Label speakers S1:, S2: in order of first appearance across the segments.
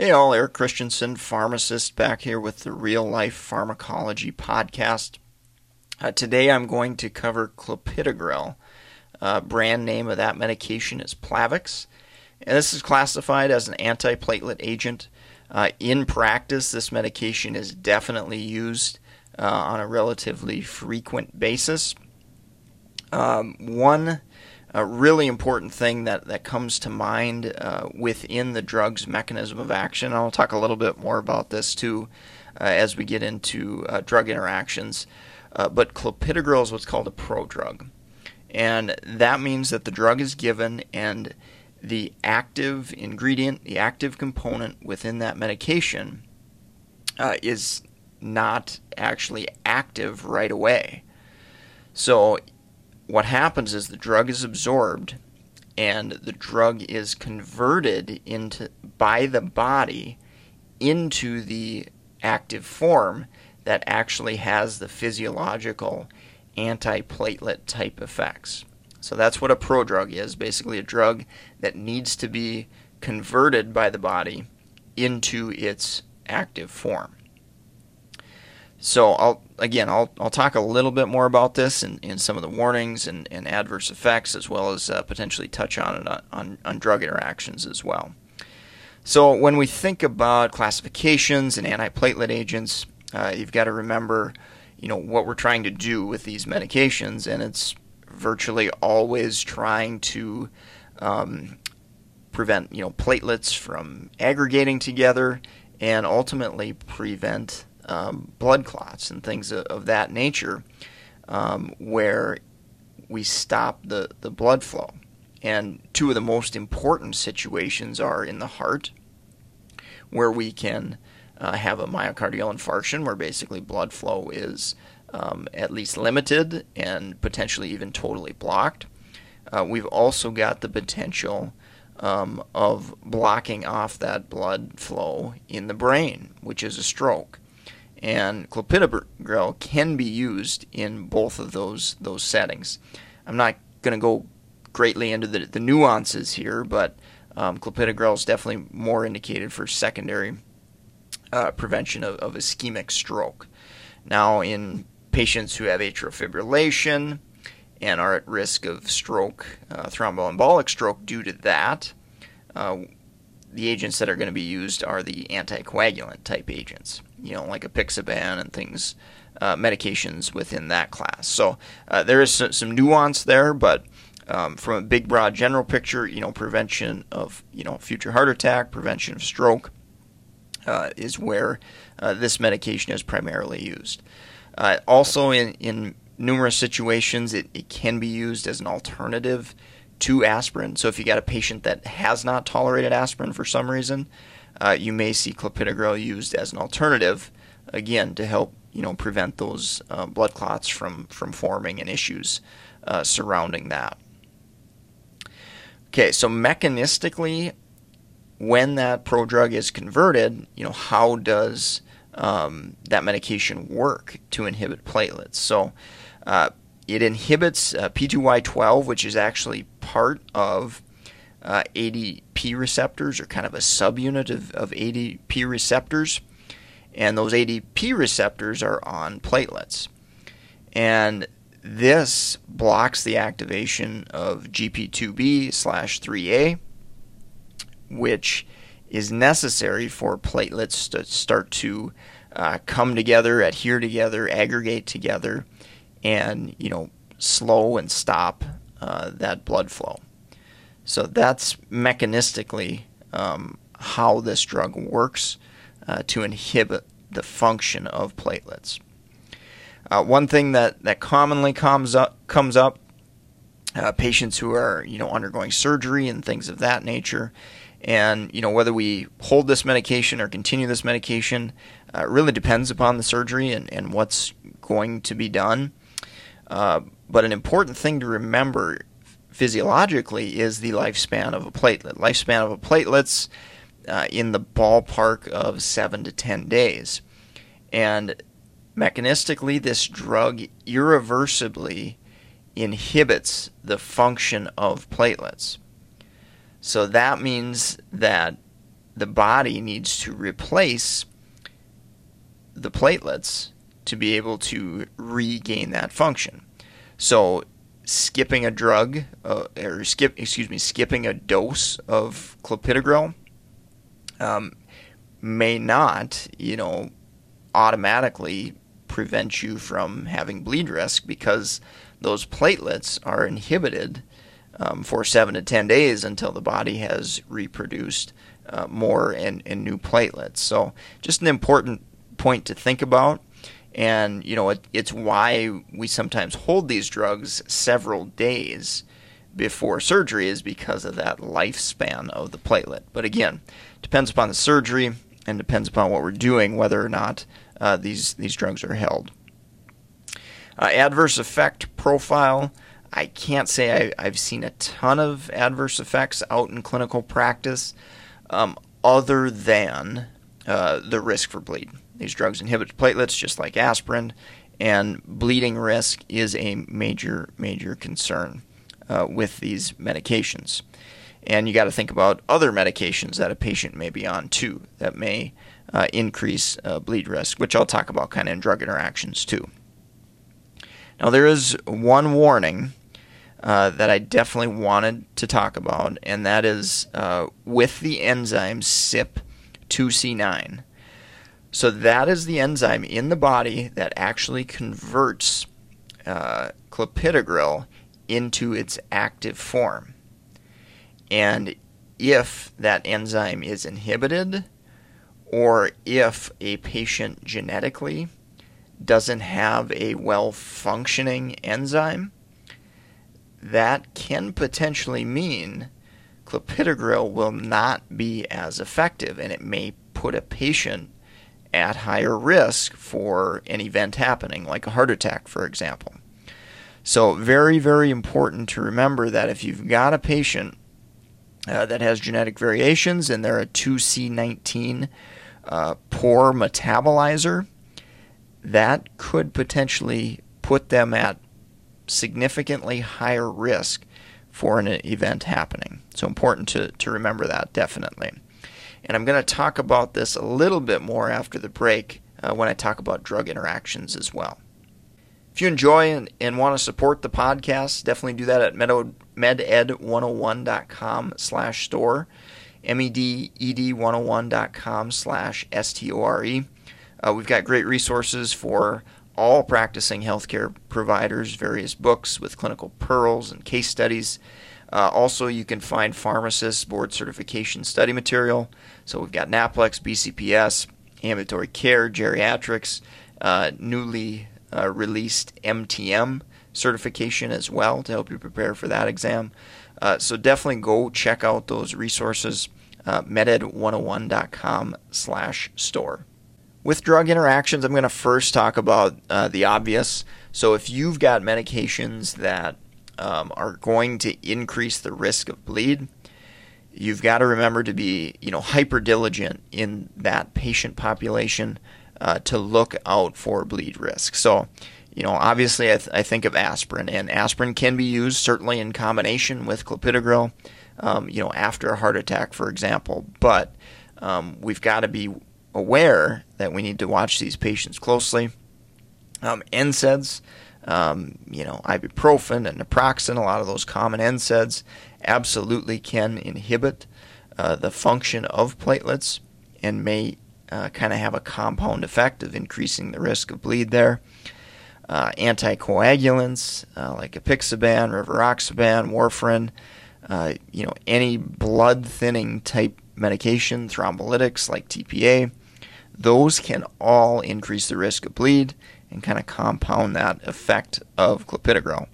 S1: Hey, all, Eric Christensen, pharmacist, back here with the Real Life Pharmacology podcast. Uh, today I'm going to cover clopidogrel. Uh, brand name of that medication is Plavix. And this is classified as an antiplatelet agent. Uh, in practice, this medication is definitely used uh, on a relatively frequent basis. Um, one uh, really important thing that, that comes to mind uh, within the drug's mechanism of action, I'll talk a little bit more about this too uh, as we get into uh, drug interactions, but clopidogrel is what's called a prodrug. And that means that the drug is given and the active ingredient, the active component within that medication, uh, is not actually active right away. So, what happens is the drug is absorbed and the drug is converted into by the body into the active form that actually has the physiological antiplatelet type effects. So that's what a prodrug is basically a drug that needs to be converted by the body into its active form. So I'll again I'll I'll talk a little bit more about this in, in some of the warnings and, and adverse effects as well as uh, potentially touch on it on, on, on drug interactions as well. So when we think about classifications and antiplatelet agents, uh, you've got to remember, you know, what we're trying to do with these medications, and it's virtually always trying to um, prevent you know platelets from aggregating together and ultimately prevent um, blood clots and things of, of that nature um, where we stop the, the blood flow. And two of the most important situations are in the heart, where we can uh, have a myocardial infarction, where basically blood flow is um, at least limited and potentially even totally blocked. Uh, we've also got the potential um, of blocking off that blood flow in the brain, which is a stroke. And clopidogrel can be used in both of those those settings. I'm not going to go greatly into the, the nuances here, but um, clopidogrel is definitely more indicated for secondary uh, prevention of, of ischemic stroke. Now, in patients who have atrial fibrillation and are at risk of stroke, uh, thromboembolic stroke due to that, uh, the agents that are going to be used are the anticoagulant type agents, you know, like apixaban and things, uh, medications within that class. So uh, there is some nuance there, but um, from a big, broad, general picture, you know, prevention of you know future heart attack, prevention of stroke, uh, is where uh, this medication is primarily used. Uh, also, in, in numerous situations, it, it can be used as an alternative to aspirin. So, if you got a patient that has not tolerated aspirin for some reason, uh, you may see clopidogrel used as an alternative, again, to help you know prevent those uh, blood clots from from forming and issues uh, surrounding that. Okay, so mechanistically, when that prodrug is converted, you know, how does um, that medication work to inhibit platelets. So uh, it inhibits uh, P2Y12, which is actually part of uh, ADP receptors, or kind of a subunit of, of ADP receptors. And those ADP receptors are on platelets. And this blocks the activation of GP2B slash 3A, which is necessary for platelets to start to uh, come together, adhere together, aggregate together, and you know slow and stop uh, that blood flow. So that's mechanistically um, how this drug works uh, to inhibit the function of platelets. Uh, one thing that, that commonly comes up comes up uh, patients who are you know undergoing surgery and things of that nature And you know whether we hold this medication or continue this medication uh, really depends upon the surgery and, and what's going to be done. Uh, but an important thing to remember physiologically is the lifespan of a platelet. Lifespan of a platelet's uh, in the ballpark of seven to ten days, and mechanistically, this drug irreversibly inhibits the function of platelets. So that means that the body needs to replace the platelets to be able to regain that function. So skipping a drug uh, or skip excuse me skipping a dose of clopidogrel um, may not you know automatically prevent you from having bleed risk because those platelets are inhibited um, for seven to ten days until the body has reproduced uh, more and, and new platelets. So, just an important point to think about. And, you know, it, it's why we sometimes hold these drugs several days before surgery, is because of that lifespan of the platelet. But again, depends upon the surgery and depends upon what we're doing whether or not uh, these, these drugs are held. Uh, adverse effect profile. I can't say I, have seen a ton of adverse effects out in clinical practice um, other than uh, the risk for bleed. These drugs inhibit platelets just like aspirin, and bleeding risk is a major, major concern uh, with these medications. And you got to think about other medications that a patient may be on too that may uh, increase uh, bleed risk, which I'll talk about kind of in drug interactions too. Now, there is one warning uh, that I definitely wanted to talk about, and that is uh, with the enzyme CYP2C9. So, that is the enzyme in the body that actually converts uh, clopidogrel into its active form. And if that enzyme is inhibited, or if a patient genetically doesn't have a well functioning enzyme, that can potentially mean clopidogrel will not be as effective and it may put a patient at higher risk for an event happening, like a heart attack, for example. So, very, very important to remember that if you've got a patient uh, that has genetic variations and they're a 2C19 uh, poor metabolizer, that could potentially put them at significantly higher risk for an event happening. So important to, to remember that definitely. And I'm going to talk about this a little bit more after the break uh, when I talk about drug interactions as well. If you enjoy and, and want to support the podcast, definitely do that at meded101.com slash store, meded101.com slash S-T-O-R-E. Uh, we've got great resources for all practicing healthcare providers, various books with clinical pearls and case studies. Uh, also, you can find pharmacists board certification study material. So we've got NAPLEX, BCPS, ambulatory care, geriatrics, uh, newly uh, released MTM certification as well to help you prepare for that exam. Uh, so definitely go check out those resources. Uh, meded101.com slash store. With drug interactions, I'm going to first talk about uh, the obvious. So, if you've got medications that um, are going to increase the risk of bleed, you've got to remember to be, you know, hyper diligent in that patient population uh, to look out for bleed risk. So, you know, obviously, I, th- I, think of aspirin, and aspirin can be used certainly in combination with clopidogrel, um, you know, after a heart attack, for example. But um, we've got to be aware that we need to watch these patients closely. Um, NSAIDs, um, you know, ibuprofen and naproxen, a lot of those common NSAIDs, absolutely can inhibit uh, the function of platelets and may uh, kind of have a compound effect of increasing the risk of bleed there. Uh, anticoagulants uh, like apixaban, rivaroxaban, warfarin, uh, you know, any blood thinning type medication, thrombolytics like TPA, those can all increase the risk of bleed and kind of compound that effect of clopidogrel.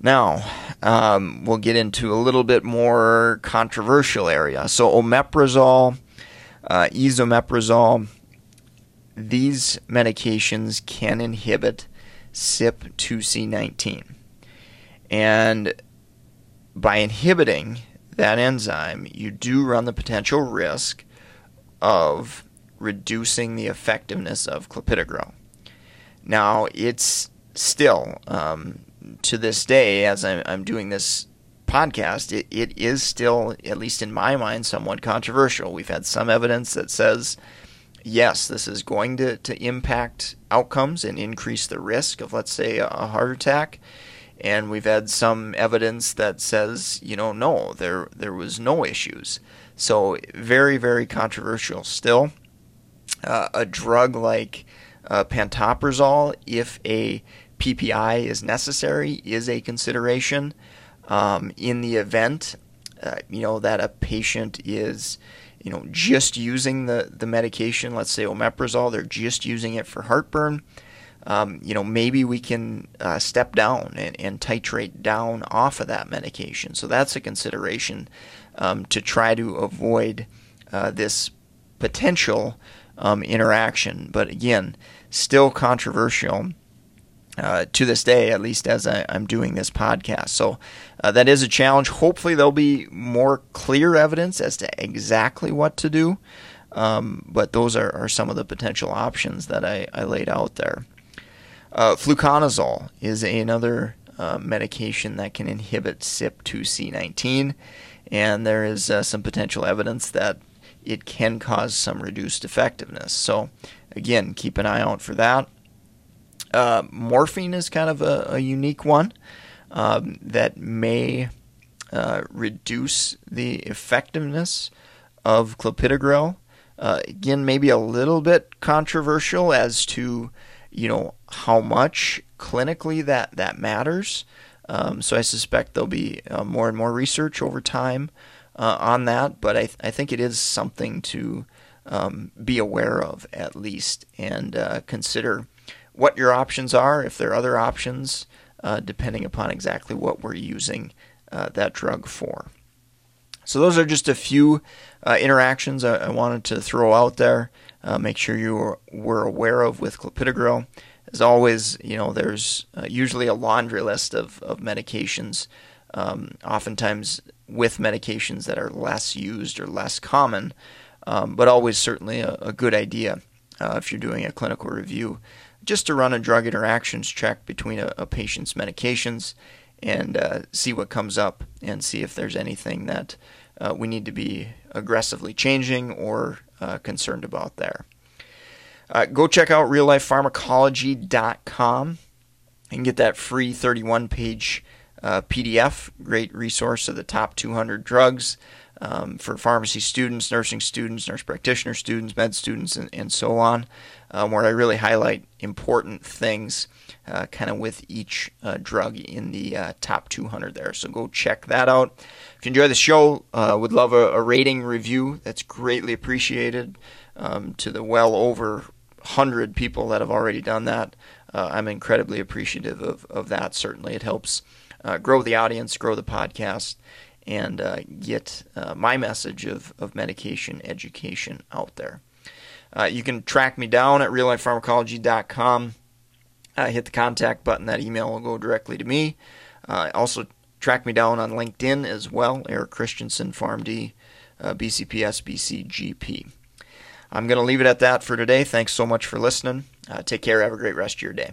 S1: Now, um, we'll get into a little bit more controversial area. So, omeprazole, uh, esomeprazole, these medications can inhibit CYP2C19. And by inhibiting that enzyme, you do run the potential risk of reducing the effectiveness of clopidogrel. Now, it's still, um, to this day, as I'm, I'm doing this podcast, it, it is still, at least in my mind, somewhat controversial. We've had some evidence that says, yes, this is going to, to impact outcomes and increase the risk of, let's say, a heart attack. And we've had some evidence that says, you know, no, there there was no issues. So very, very controversial still. Uh, a drug like uh, pantoprazole, if a PPI is necessary, is a consideration. Um, in the event, uh, you know, that a patient is, you know, just using the, the medication, let's say omeprazole, they're just using it for heartburn, um, you know, maybe we can uh, step down and, and, titrate down off of that medication. So that's a consideration um, to try to avoid uh, this potential um, interaction. But again, still controversial uh, to this day, at least as I, am doing this podcast. So uh, that is a challenge. Hopefully, there'll be more clear evidence as to exactly what to do. Um, but those are, are, some of the potential options that I, I laid out there. Uh, fluconazole is another uh, medication that can inhibit CYP2C19, and there is uh, some potential evidence that it can cause some reduced effectiveness. So, again, keep an eye out for that. Uh, morphine is kind of a, a unique one um, that may uh, reduce the effectiveness of clopidogrel. Uh, again, maybe a little bit controversial as to you know how much clinically that that matters. Um, so I suspect there'll be uh, more and more research over time uh, on that, but I, th- I think it is something to um, be aware of at least and uh, consider what your options are, if there are other options, uh, depending upon exactly what we're using uh, that drug for. So, those are just a few uh, interactions I, I, wanted to throw out there. Uh, make sure you were, aware of with clopidogrel. As always, you know, there's usually a laundry list of, of medications, um, oftentimes with medications that are less used or less common, um, but always certainly a, a good idea uh, if you're doing a clinical review just to run a drug interactions check between a, a patient's medications and uh, see what comes up and see if there's anything that uh, we need to be aggressively changing or uh, concerned about there. Uh, go check out reallifepharmacology.com and get that free 31 page uh, PDF. Great resource of the top 200 drugs um, for pharmacy students, nursing students, nurse practitioner students, med students, and, and so on, um, where I really highlight important things uh, kind of with each uh, drug in the uh, top 200 there. So go check that out. If you enjoy the show, uh, would love a, a, rating review. That's greatly appreciated um, to the well over 100 people that have already done that. Uh, I'm incredibly appreciative of, of that. Certainly, it helps uh, grow the audience, grow the podcast and uh, get uh, my message of, of medication education out there. Uh, you can track me down at reallifepharmacology.com. Uh, hit the contact button. That email will go directly to me. Uh, also, track me down on LinkedIn as well. Eric Christensen, PharmD, uh, BCPS, BCGP. I'm going to leave it at that for today. Thanks so much for listening. Take care. Have a great rest of your day.